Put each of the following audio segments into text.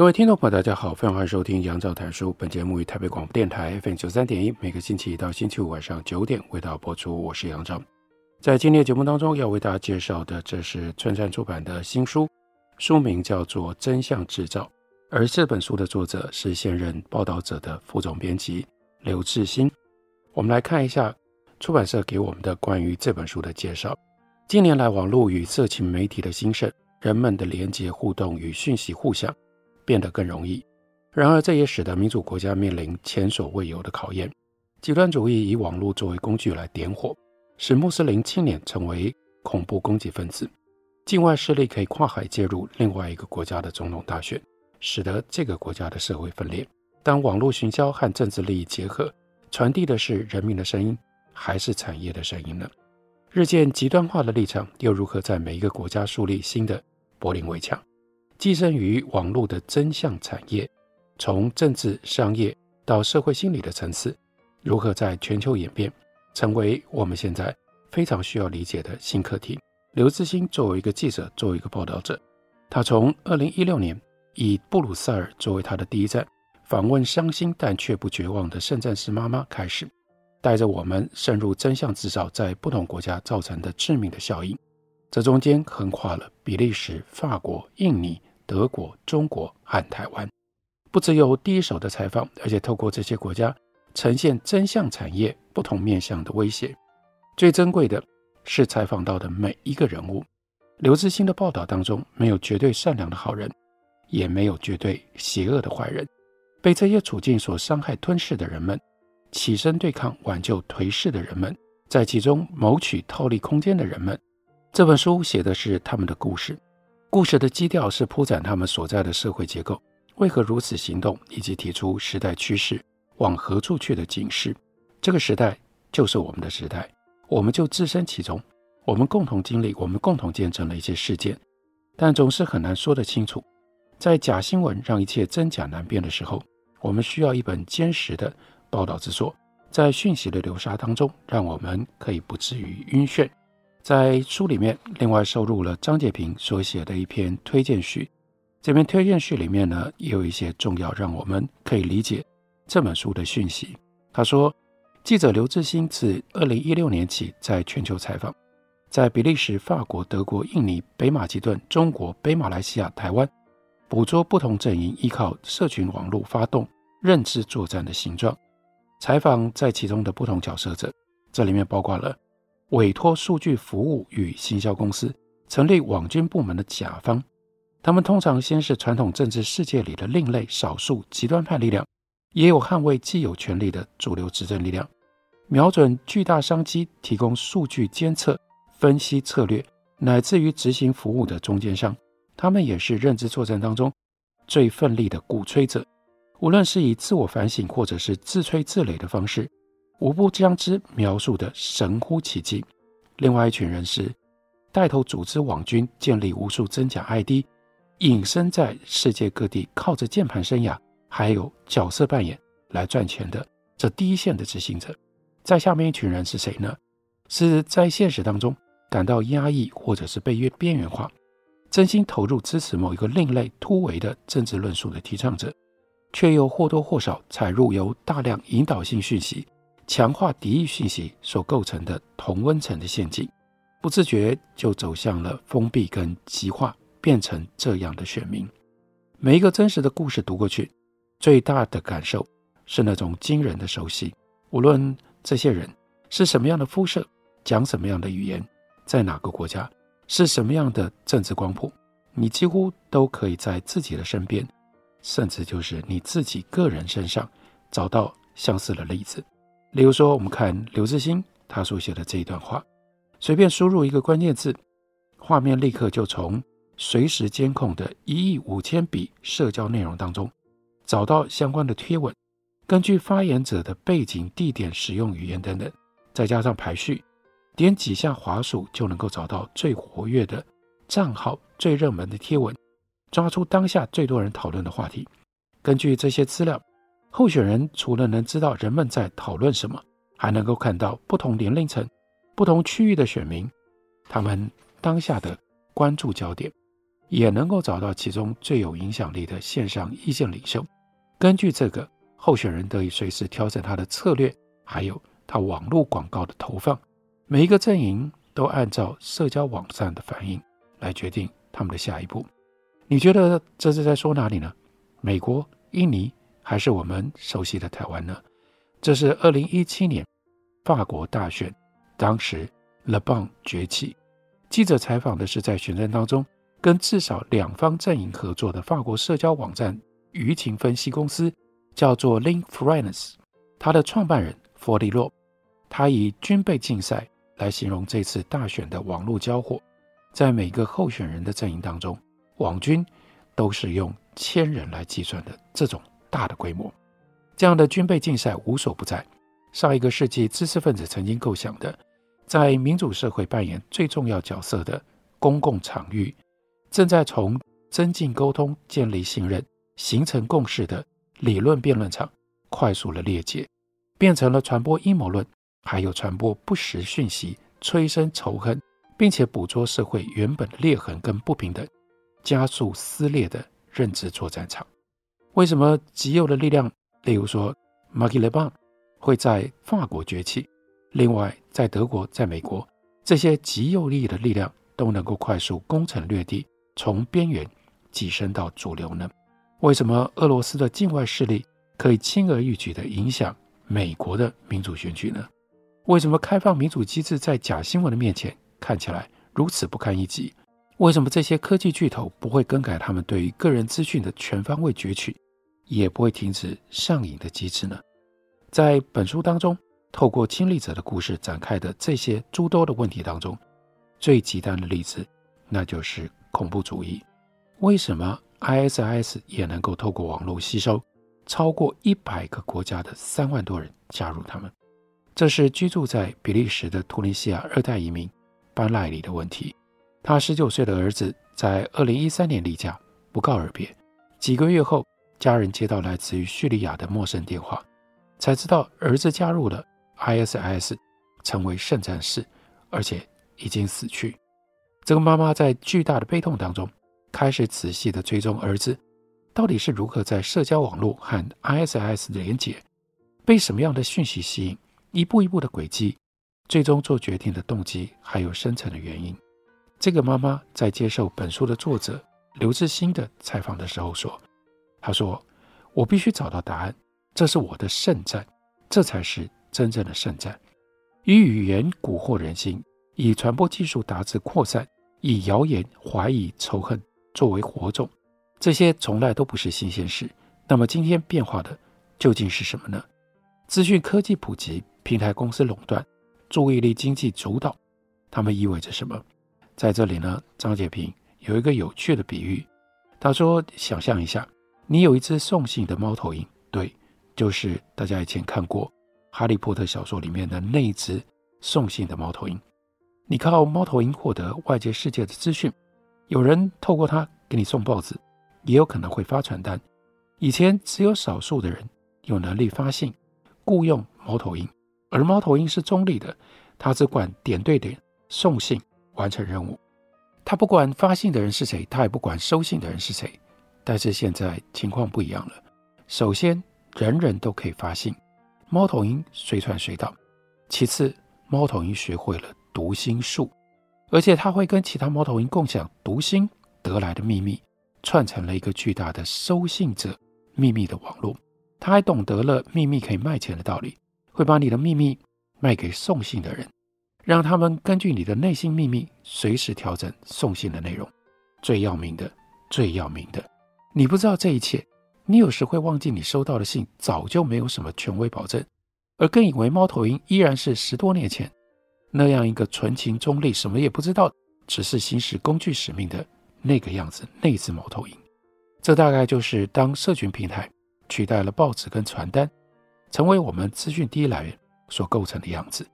各位听众朋友，大家好，非常欢迎收听杨照谈书。本节目于台北广播电台 FM 九三点一，每个星期一到星期五晚上九点为大家播出。我是杨照。在今天的节目当中，要为大家介绍的，这是春山出版的新书，书名叫做《真相制造》，而这本书的作者是现任报道者的副总编辑刘志新。我们来看一下出版社给我们的关于这本书的介绍。近年来，网络与色情媒体的兴盛，人们的连结、互动与讯息互相。变得更容易，然而这也使得民主国家面临前所未有的考验。极端主义以网络作为工具来点火，使穆斯林青年成为恐怖攻击分子。境外势力可以跨海介入另外一个国家的总统大选，使得这个国家的社会分裂。当网络行销和政治利益结合，传递的是人民的声音，还是产业的声音呢？日渐极端化的立场又如何在每一个国家树立新的柏林围墙？寄生于网络的真相产业，从政治、商业到社会心理的层次，如何在全球演变，成为我们现在非常需要理解的新课题。刘志新作为一个记者，作为一个报道者，他从二零一六年以布鲁塞尔作为他的第一站，访问伤心但却不绝望的圣战士妈妈开始，带着我们深入真相制造在不同国家造成的致命的效应。这中间横跨了比利时、法国、印尼。德国、中国和台湾，不只有第一手的采访，而且透过这些国家呈现真相产业不同面向的威胁。最珍贵的是采访到的每一个人物。刘致昕的报道当中，没有绝对善良的好人，也没有绝对邪恶的坏人。被这些处境所伤害、吞噬的人们，起身对抗、挽救颓势的人们，在其中谋取套利空间的人们，这本书写的是他们的故事。故事的基调是铺展他们所在的社会结构为何如此行动，以及提出时代趋势往何处去的警示。这个时代就是我们的时代，我们就置身其中，我们共同经历，我们共同见证了一些事件，但总是很难说得清楚。在假新闻让一切真假难辨的时候，我们需要一本坚实的报道之作，在讯息的流沙当中，让我们可以不至于晕眩。在书里面，另外收录了张洁平所写的一篇推荐序。这篇推荐序里面呢，也有一些重要，让我们可以理解这本书的讯息。他说，记者刘致昕自二零一六年起在全球采访，在比利时、法国、德国、印尼、北马其顿、中国、北马来西亚、台湾，捕捉不同阵营依靠社群网络发动认知作战的形状，采访在其中的不同角色者，这里面包括了。委托数据服务与行销公司成立网军部门的甲方，他们通常先是传统政治世界里的另类少数极端派力量，也有捍卫既有权力的主流执政力量，瞄准巨大商机，提供数据监测、分析策略，乃至于执行服务的中间商。他们也是认知作战当中最奋力的鼓吹者，无论是以自我反省或者是自吹自擂的方式。无不将之描述得神乎其技。另外一群人是带头组织网军，建立无数真假 ID，隐身在世界各地，靠着键盘生涯还有角色扮演来赚钱的这第一线的执行者。在下面一群人是谁呢？是在现实当中感到压抑或者是被越边缘化，真心投入支持某一个另类突围的政治论述的提倡者，却又或多或少踩入由大量引导性讯息。强化敌意讯息所构成的同温层的陷阱，不自觉就走向了封闭跟极化，变成这样的选民。每一个真实的故事读过去，最大的感受是那种惊人的熟悉。无论这些人是什么样的肤色，讲什么样的语言，在哪个国家，是什么样的政治光谱，你几乎都可以在自己的身边，甚至就是你自己个人身上找到相似的例子。例如说，我们看刘致昕他所写的这一段话，随便输入一个关键字，画面立刻就从随时监控的一亿五千笔社交内容当中找到相关的贴文，根据发言者的背景、地点、使用语言等等，再加上排序，点几下滑鼠就能够找到最活跃的账号、最热门的贴文，抓出当下最多人讨论的话题。根据这些资料，候选人除了能知道人们在讨论什么，还能够看到不同年龄层、不同区域的选民，他们当下的关注焦点，也能够找到其中最有影响力的线上意见领袖。根据这个，候选人得以随时调整他的策略，还有他网络广告的投放。每一个阵营都按照社交网站的反应来决定他们的下一步。你觉得这是在说哪里呢？美国、印尼？还是我们熟悉的台湾呢？这是二零一七年法国大选，当时勒邦崛起。记者采访的是在选战当中跟至少两方阵营合作的法国社交网站舆情分析公司，叫做 Link.France。他的创办人弗利洛，他以军备竞赛来形容这次大选的网络交火。在每个候选人的阵营当中，网军都是用千人来计算的这种。大的规模，这样的军备竞赛无所不在。上一个世纪知识分子曾经构想的，在民主社会扮演最重要角色的公共场域，正在从增进沟通、建立信任、形成共识的理论辩论场，快速的裂解，变成了传播阴谋论，还有传播不实讯息、催生仇恨，并且捕捉社会原本裂痕跟不平等，加速撕裂的认知作战场。为什么极右的力量，例如说马基雷邦，会在法国崛起？另外，在德国、在美国，这些极右利益的力量都能够快速攻城略地，从边缘跻身到主流呢？为什么俄罗斯的境外势力可以轻而易举地影响美国的民主选举呢？为什么开放民主机制在假新闻的面前看起来如此不堪一击？为什么这些科技巨头不会更改他们对于个人资讯的全方位攫取，也不会停止上瘾的机制呢？在本书当中，透过亲历者的故事展开的这些诸多的问题当中，最极端的例子，那就是恐怖主义。为什么 ISIS 也能够透过网络吸收超过一百个国家的三万多人加入他们？这是居住在比利时的突尼西亚二代移民班赖里的问题。他十九岁的儿子在二零一三年离家，不告而别。几个月后，家人接到来自于叙利亚的陌生电话，才知道儿子加入了 ISIS，成为圣战士，而且已经死去。这个妈妈在巨大的悲痛当中，开始仔细的追踪儿子到底是如何在社交网络和 ISIS 连接，被什么样的讯息吸引，一步一步的轨迹，最终做决定的动机，还有深层的原因。这个妈妈在接受本书的作者刘志新的采访的时候说：“她说，我必须找到答案，这是我的圣战，这才是真正的圣战。以语言蛊惑人心，以传播技术达至扩散，以谣言、怀疑、仇恨作为火种，这些从来都不是新鲜事。那么今天变化的究竟是什么呢？资讯科技普及，平台公司垄断，注意力经济主导，它们意味着什么？”在这里呢，张洁平有一个有趣的比喻。他说：“想象一下，你有一只送信的猫头鹰，对，就是大家以前看过《哈利波特》小说里面的那一只送信的猫头鹰。你靠猫头鹰获得外界世界的资讯，有人透过它给你送报纸，也有可能会发传单。以前只有少数的人有能力发信，雇佣猫头鹰，而猫头鹰是中立的，它只管点对点送信。”完成任务，他不管发信的人是谁，他也不管收信的人是谁。但是现在情况不一样了。首先，人人都可以发信，猫头鹰随传随到。其次，猫头鹰学会了读心术，而且他会跟其他猫头鹰共享读心得来的秘密，串成了一个巨大的收信者秘密的网络。他还懂得了秘密可以卖钱的道理，会把你的秘密卖给送信的人。让他们根据你的内心秘密随时调整送信的内容。最要命的，最要命的，你不知道这一切，你有时会忘记你收到的信早就没有什么权威保证，而更以为猫头鹰依然是十多年前那样一个纯情中立、什么也不知道只是行使工具使命的那个样子，那只猫头鹰。这大概就是当社群平台取代了报纸跟传单，成为我们资讯第一来源所构成的样子。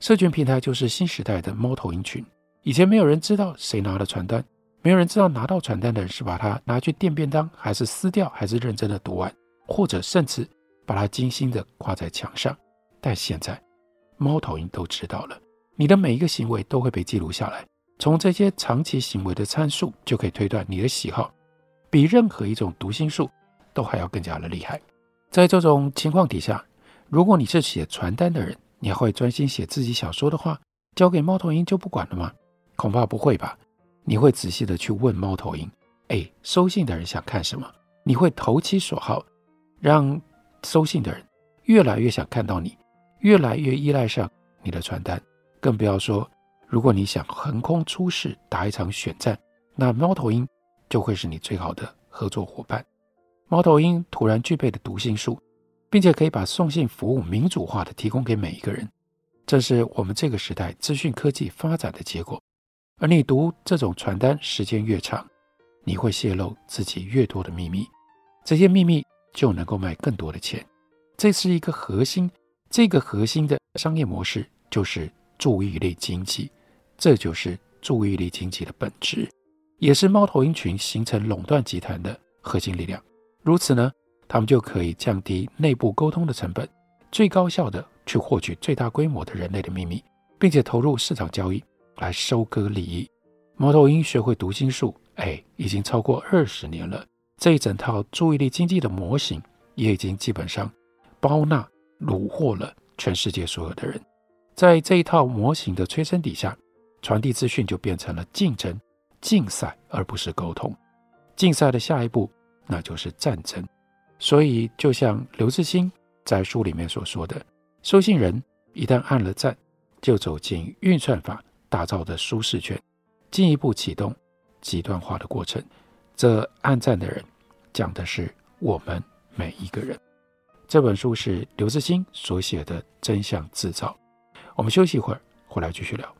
社群平台就是新时代的猫头鹰群。以前没有人知道谁拿了传单，没有人知道拿到传单的人是把它拿去垫便当，还是撕掉，还是认真的读完，或者甚至把它精心的挂在墙上。但现在，猫头鹰都知道了，你的每一个行为都会被记录下来。从这些长期行为的参数，就可以推断你的喜好，比任何一种读心术都还要更加的厉害。在这种情况底下，如果你是写传单的人，你还会专心写自己想说的话，交给猫头鹰就不管了吗？恐怕不会吧。你会仔细的去问猫头鹰：“哎，收信的人想看什么？”你会投其所好，让收信的人越来越想看到你。越来越依赖上你的传单，更不要说，如果你想横空出世打一场选战，那猫头鹰就会是你最好的合作伙伴。猫头鹰突然具备的读心术，并且可以把送信服务民主化的提供给每一个人，这是我们这个时代资讯科技发展的结果。而你读这种传单时间越长，你会泄露自己越多的秘密，这些秘密就能够卖更多的钱。这是一个核心。这个核心的商业模式就是注意力经济，这就是注意力经济的本质，也是猫头鹰群形成垄断集团的核心力量。如此呢，他们就可以降低内部沟通的成本，最高效的去获取最大规模的人类的秘密，并且投入市场交易来收割利益。猫头鹰学会读心术，哎，已经超过二十年了。这一整套注意力经济的模型也已经基本上包纳。虏获了全世界所有的人，在这一套模型的催生底下，传递资讯就变成了竞争、竞赛，而不是沟通。竞赛的下一步，那就是战争。所以，就像刘志兴在书里面所说的，收信人一旦按了赞，就走进运算法打造的舒适圈，进一步启动极端化的过程。这按赞的人，讲的是我们每一个人。这本书是刘志兴所写的《真相制造》。我们休息一会儿，回来继续聊。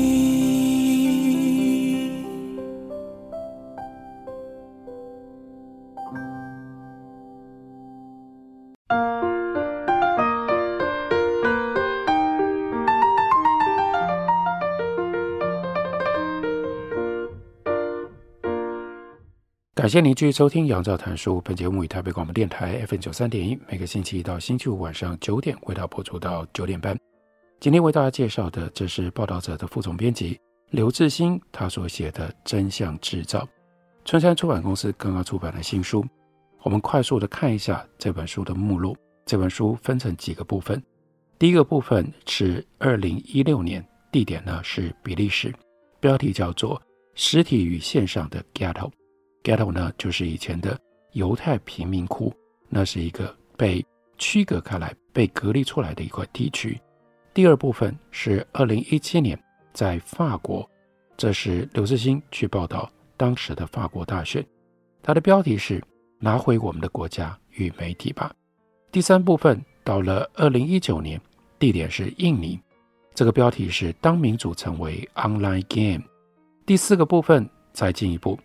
感谢您继续收听《杨照谈书》。本节目以台北广播电台 FM 九三点一，每个星期一到星期五晚上九点为大家播出到九点半。今天为大家介绍的，这是报道者的副总编辑刘志兴他所写的《真相制造》，春山出版公司刚刚出版的新书。我们快速的看一下这本书的目录。这本书分成几个部分，第一个部分是二零一六年，地点呢是比利时，标题叫做《实体与线上的 Ghetto》。Ghetto 呢，就是以前的犹太贫民窟，那是一个被区隔开来、被隔离出来的一块地区。第二部分是二零一七年在法国，这是刘志兴去报道当时的法国大选，他的标题是“拿回我们的国家与媒体吧”。第三部分到了二零一九年，地点是印尼，这个标题是“当民主成为 online game”。第四个部分再进一步。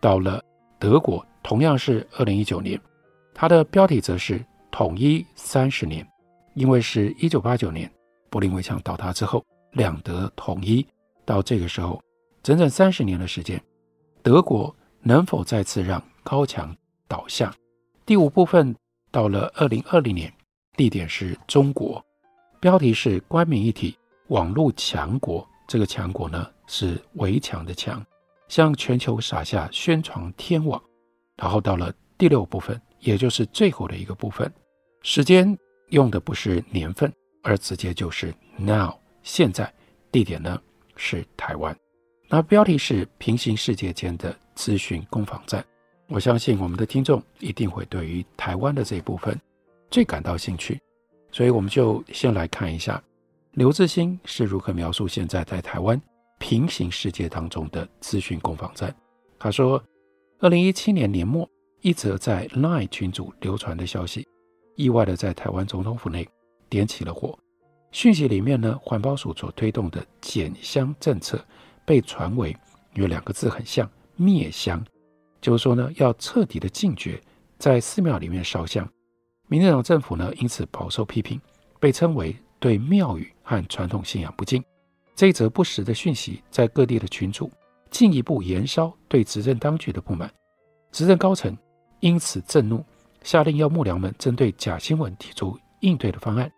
到了德国，同样是二零一九年，它的标题则是“统一三十年”，因为是一九八九年柏林围墙倒塌之后，两德统一，到这个时候整整三十年的时间，德国能否再次让高墙倒下？第五部分到了二零二零年，地点是中国，标题是“官民一体，网络强国”，这个强国呢是围墙的墙。向全球撒下宣传天网，然后到了第六部分，也就是最后的一个部分，时间用的不是年份，而直接就是 now 现在，地点呢是台湾。那标题是平行世界间的资讯攻防战。我相信我们的听众一定会对于台湾的这一部分最感到兴趣，所以我们就先来看一下刘志新是如何描述现在在台湾平行世界当中的资讯攻防战。他说，二零一七年年末，一则在 LINE 群组流传的消息，意外的在台湾总统府内点起了火。讯息里面呢，环保署所推动的减香政策被传为有两个字很像“灭香”，就是说呢，要彻底的禁绝在寺庙里面烧香。民进党政府呢，因此饱受批评，被称为对庙宇和传统信仰不敬。这则不实的讯息在各地的群组。进一步延烧对执政当局的不满，执政高层因此震怒，下令要幕僚们针对假新闻提出应对的方案，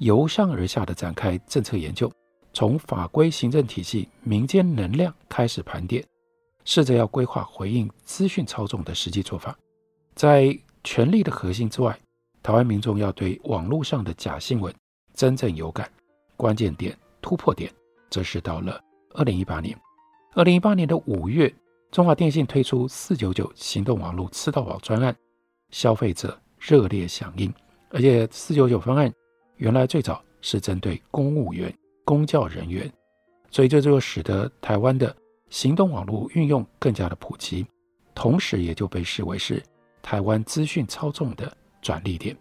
由上而下的展开政策研究，从法规、行政体系、民间能量开始盘点，试着要规划回应资讯操纵的实际做法。在权力的核心之外，台湾民众要对网络上的假新闻真正有感，关键点突破点，则是到了二零一八年。二零一八年的五月，中华电信推出四九九行动网络吃到饱专案，消费者热烈响应。而且四九九方案原来最早是针对公务员、公教人员，所以这就使得台湾的行动网络运用更加的普及，同时也就被视为是台湾资讯操纵的转捩点。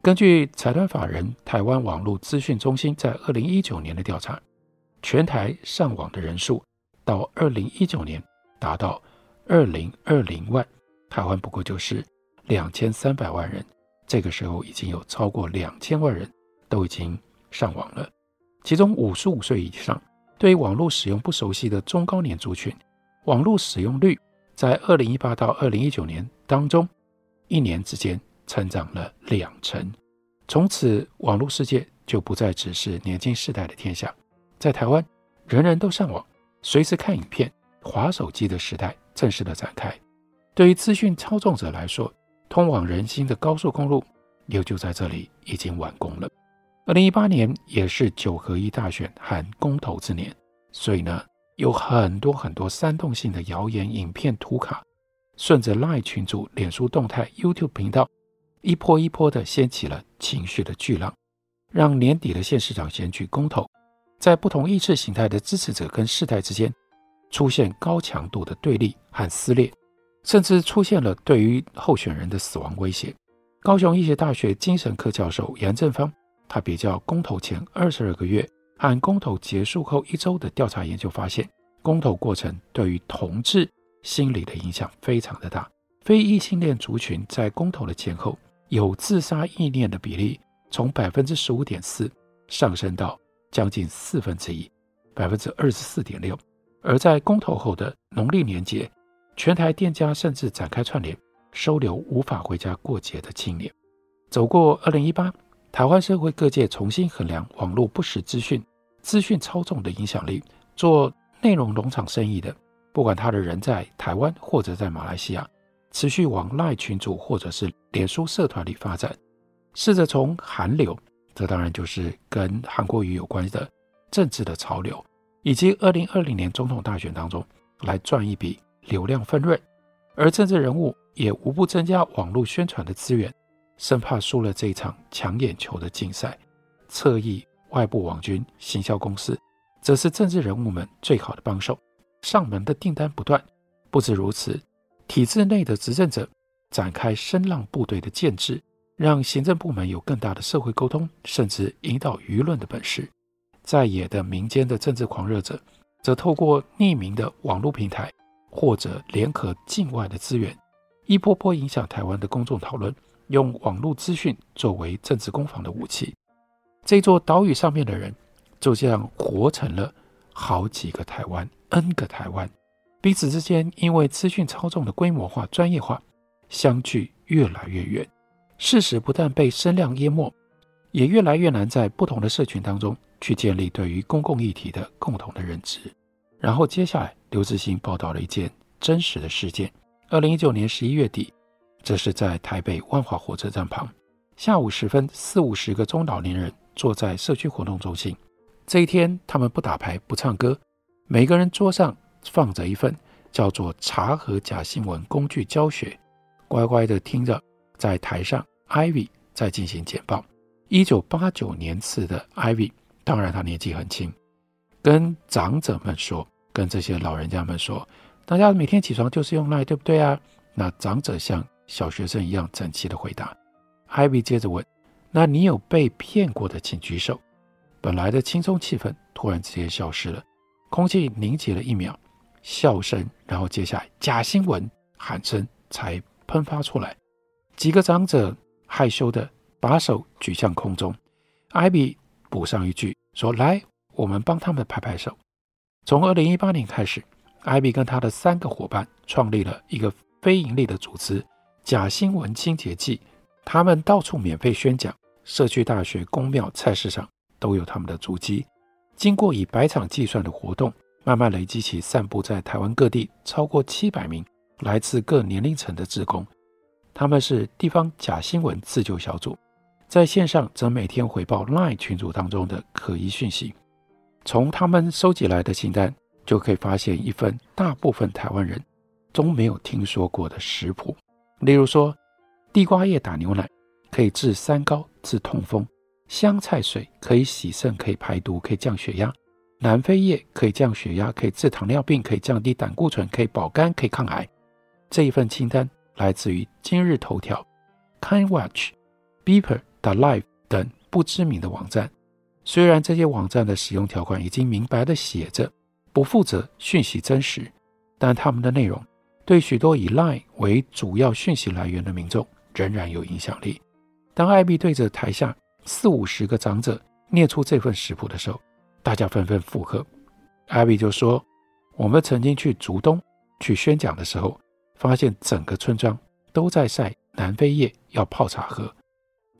根据财团法人台湾网络资讯中心在二零一九年的调查，全台上网的人数。到二零一九年达到二零二零万，台湾不过就是两千三百万人。这个时候已经有超过两千万人都已经上网了，其中五十五岁以上对于网络使用不熟悉的中高年族群，网络使用率在二零一八到二零一九年当中一年之间成长了两成。从此，网络世界就不再只是年轻世代的天下，在台湾，人人都上网。随时看影片、划手机的时代正式的展开。对于资讯操纵者来说，通往人心的高速公路也就在这里已经完工了。二零一八年也是九合一大选和公投之年，所以呢，有很多很多煽动性的谣言、影片、图卡，顺着 LINE 群组、脸书动态、YouTube 频道，一波一波的掀起了情绪的巨浪，让年底的县市长选举公投。在不同意识形态的支持者跟世代之间，出现高强度的对立和撕裂，甚至出现了对于候选人的死亡威胁。高雄医学大学精神科教授杨正方，他比较公投前二十二个月和公投结束后一周的调查研究发现，公投过程对于同志心理的影响非常的大。非异性恋族群在公投的前后有自杀意念的比例，从百分之十五点四上升到。将近四分之一，百分之二十四点六。而在公投后的农历年节，全台店家甚至展开串联，收留无法回家过节的青年。走过二零一八，台湾社会各界重新衡量网络不实资讯、资讯操纵的影响力。做内容农场生意的，不管他的人在台湾或者在马来西亚，持续往 LINE 群组或者是脸书社团里发展，试着从韩流。这当然就是跟韩国瑜有关的政治的潮流，以及二零二零年总统大选当中来赚一笔流量分润，而政治人物也无不增加网络宣传的资源，生怕输了这一场抢眼球的竞赛。侧翼、外部网军、行销公司，则是政治人物们最好的帮手，上门的订单不断。不止如此，体制内的执政者展开声浪部队的建制。让行政部门有更大的社会沟通，甚至引导舆论的本事。在野的民间的政治狂热者，则透过匿名的网络平台，或者联合境外的资源，一波波影响台湾的公众讨论，用网络资讯作为政治攻防的武器。这座岛屿上面的人，就这样活成了好几个台湾，N 个台湾，彼此之间因为资讯操纵的规模化、专业化，相距越来越远。事实不但被声量淹没，也越来越难在不同的社群当中去建立对于公共议题的共同的认知。然后接下来，刘志新报道了一件真实的事件：二零一九年十一月底，这是在台北万华火车站旁，下午时分，四五十个中老年人坐在社区活动中心。这一天，他们不打牌，不唱歌，每个人桌上放着一份叫做查和假新闻工具教学，乖乖的听着，在台上，Ivy 在进行简报。一九八九年次的 Ivy，当然他年纪很轻，跟长者们说，跟这些老人家们说，大家每天起床就是用 Line，对不对啊？那长者像小学生一样整齐的回答。Ivy 接着问：“那你有被骗过的，请举手。”本来的轻松气氛突然之间消失了，空气凝结了一秒。笑声，然后接下来假新闻喊声才喷发出来。几个长者害羞地把手举向空中。艾比补上一句说：“来，我们帮他们拍拍手。”从二零一八年开始，艾比跟他的三个伙伴创立了一个非营利的组织——假新闻清洁剂。他们到处免费宣讲，社区大学、公庙、菜市场都有他们的足迹。经过以百场计算的活动。慢慢累积起散布在台湾各地超过七百名来自各年龄层的志工，他们是地方假新闻自救小组，在线上则每天回报 LINE 群组当中的可疑讯息。从他们收集来的清单，就可以发现一份大部分台湾人都没有听说过的食谱，例如说，地瓜叶打牛奶可以治三高、治痛风；香菜水可以洗肾、可以排毒、可以降血压。南非叶可以降血压，可以治糖尿病，可以降低胆固醇，可以保肝，可以抗癌。这一份清单来自于今日头条、KineWatch、Beeper、The Life 等不知名的网站。虽然这些网站的使用条款已经明白地写着不负责讯息真实，但他们的内容对许多以 Line 为主要讯息来源的民众仍然有影响力。当艾比对着台下四五十个长者念出这份食谱的时候，大家纷纷附和，艾比就说：“我们曾经去竹东去宣讲的时候，发现整个村庄都在晒南非叶要泡茶喝。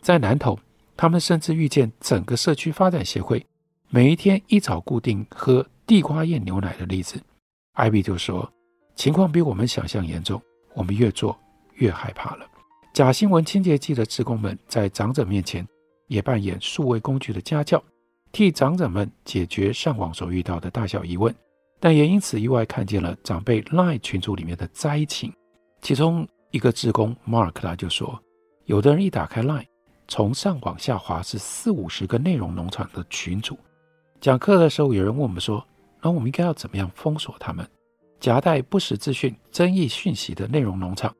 在南投，他们甚至遇见整个社区发展协会每一天一早固定喝地瓜叶牛奶的例子。”艾比就说：“情况比我们想象严重，我们越做越害怕了。”假新闻清洁剂的职工们在长者面前也扮演数位工具的家教。替长者们解决上网所遇到的大小疑问，但也因此意外看见了长辈 LINE 群组里面的灾情。其中一个志工 Mark 他就说，有的人一打开 LINE，从上往下滑是四五十个内容农场的群组。讲课的时候，有人问我们说，那我们应该要怎么样封锁他们？夹带不实资讯、争议讯息的内容农场，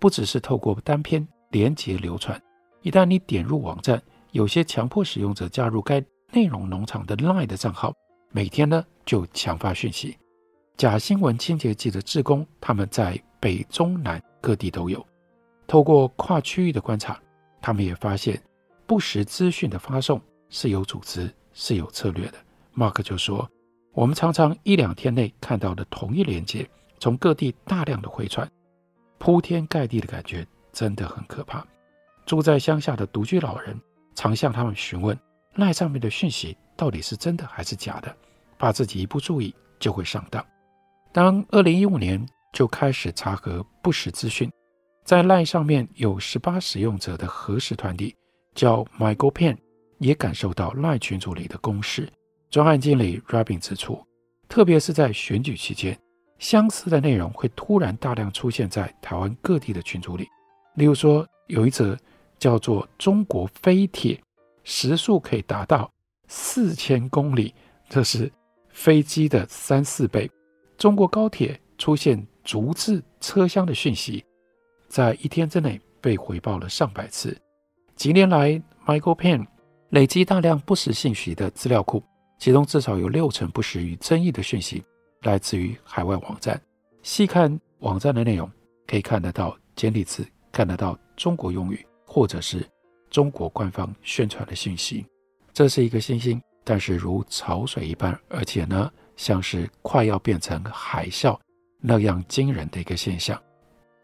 不只是透过单篇连结流传，一旦你点入网站，有些强迫使用者加入该。内容农场的 LINE 的账号，每天呢就强发讯息。假新闻清洁剂的志工，他们在北中南各地都有。透过跨区域的观察，他们也发现不实资讯的发送是有组织、是有策略的。Mark 就说：“我们常常一两天内看到的同一连接，从各地大量的回传，铺天盖地的感觉真的很可怕。住在乡下的独居老人常向他们询问。”那上面的讯息到底是真的还是假的？怕自己一不注意就会上当。当二零一五年就开始查核不实资讯，在 LINE 上面有十八使用者的核实团体叫 MyGoPen，也感受到 LINE 群组里的攻势。专案经理 Robin 指出，特别是在选举期间，相似的内容会突然大量出现在台湾各地的群组里。例如说，有一则叫做“中国飞铁”。时速可以达到四千公里，这是飞机的三四倍。中国高铁出现逐字车厢的讯息，在一天之内被回报了上百次。几年来，MyGoPen 累积大量不实信息的资料库，其中至少有六成不实与争议的讯息来自于海外网站。细看网站的内容，可以看得到简体字，看得到中国用语，或者是。中国官方宣传的信息，这是一个信心，但是如潮水一般，而且呢，像是快要变成海啸那样惊人的一个现象。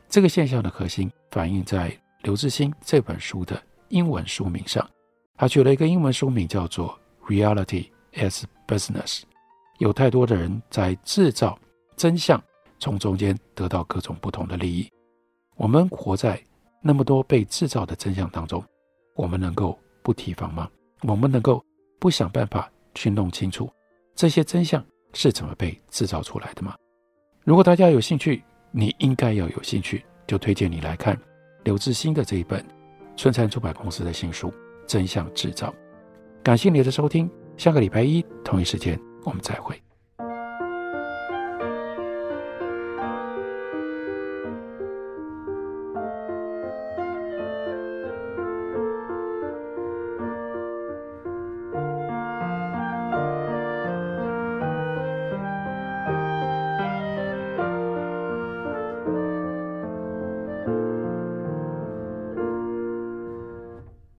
这个现象的核心反映在刘志新这本书的英文书名上，他取了一个英文书名叫做《Reality as Business》。有太多的人在制造真相，从中间得到各种不同的利益。我们活在那么多被制造的真相当中。我们能够不提防吗？我们能够不想办法去弄清楚这些真相是怎么被制造出来的吗？如果大家有兴趣，你应该要有兴趣，就推荐你来看刘志新的这一本春山出版公司的新书《真相制造》。感谢你的收听，下个礼拜一同一时间我们再会。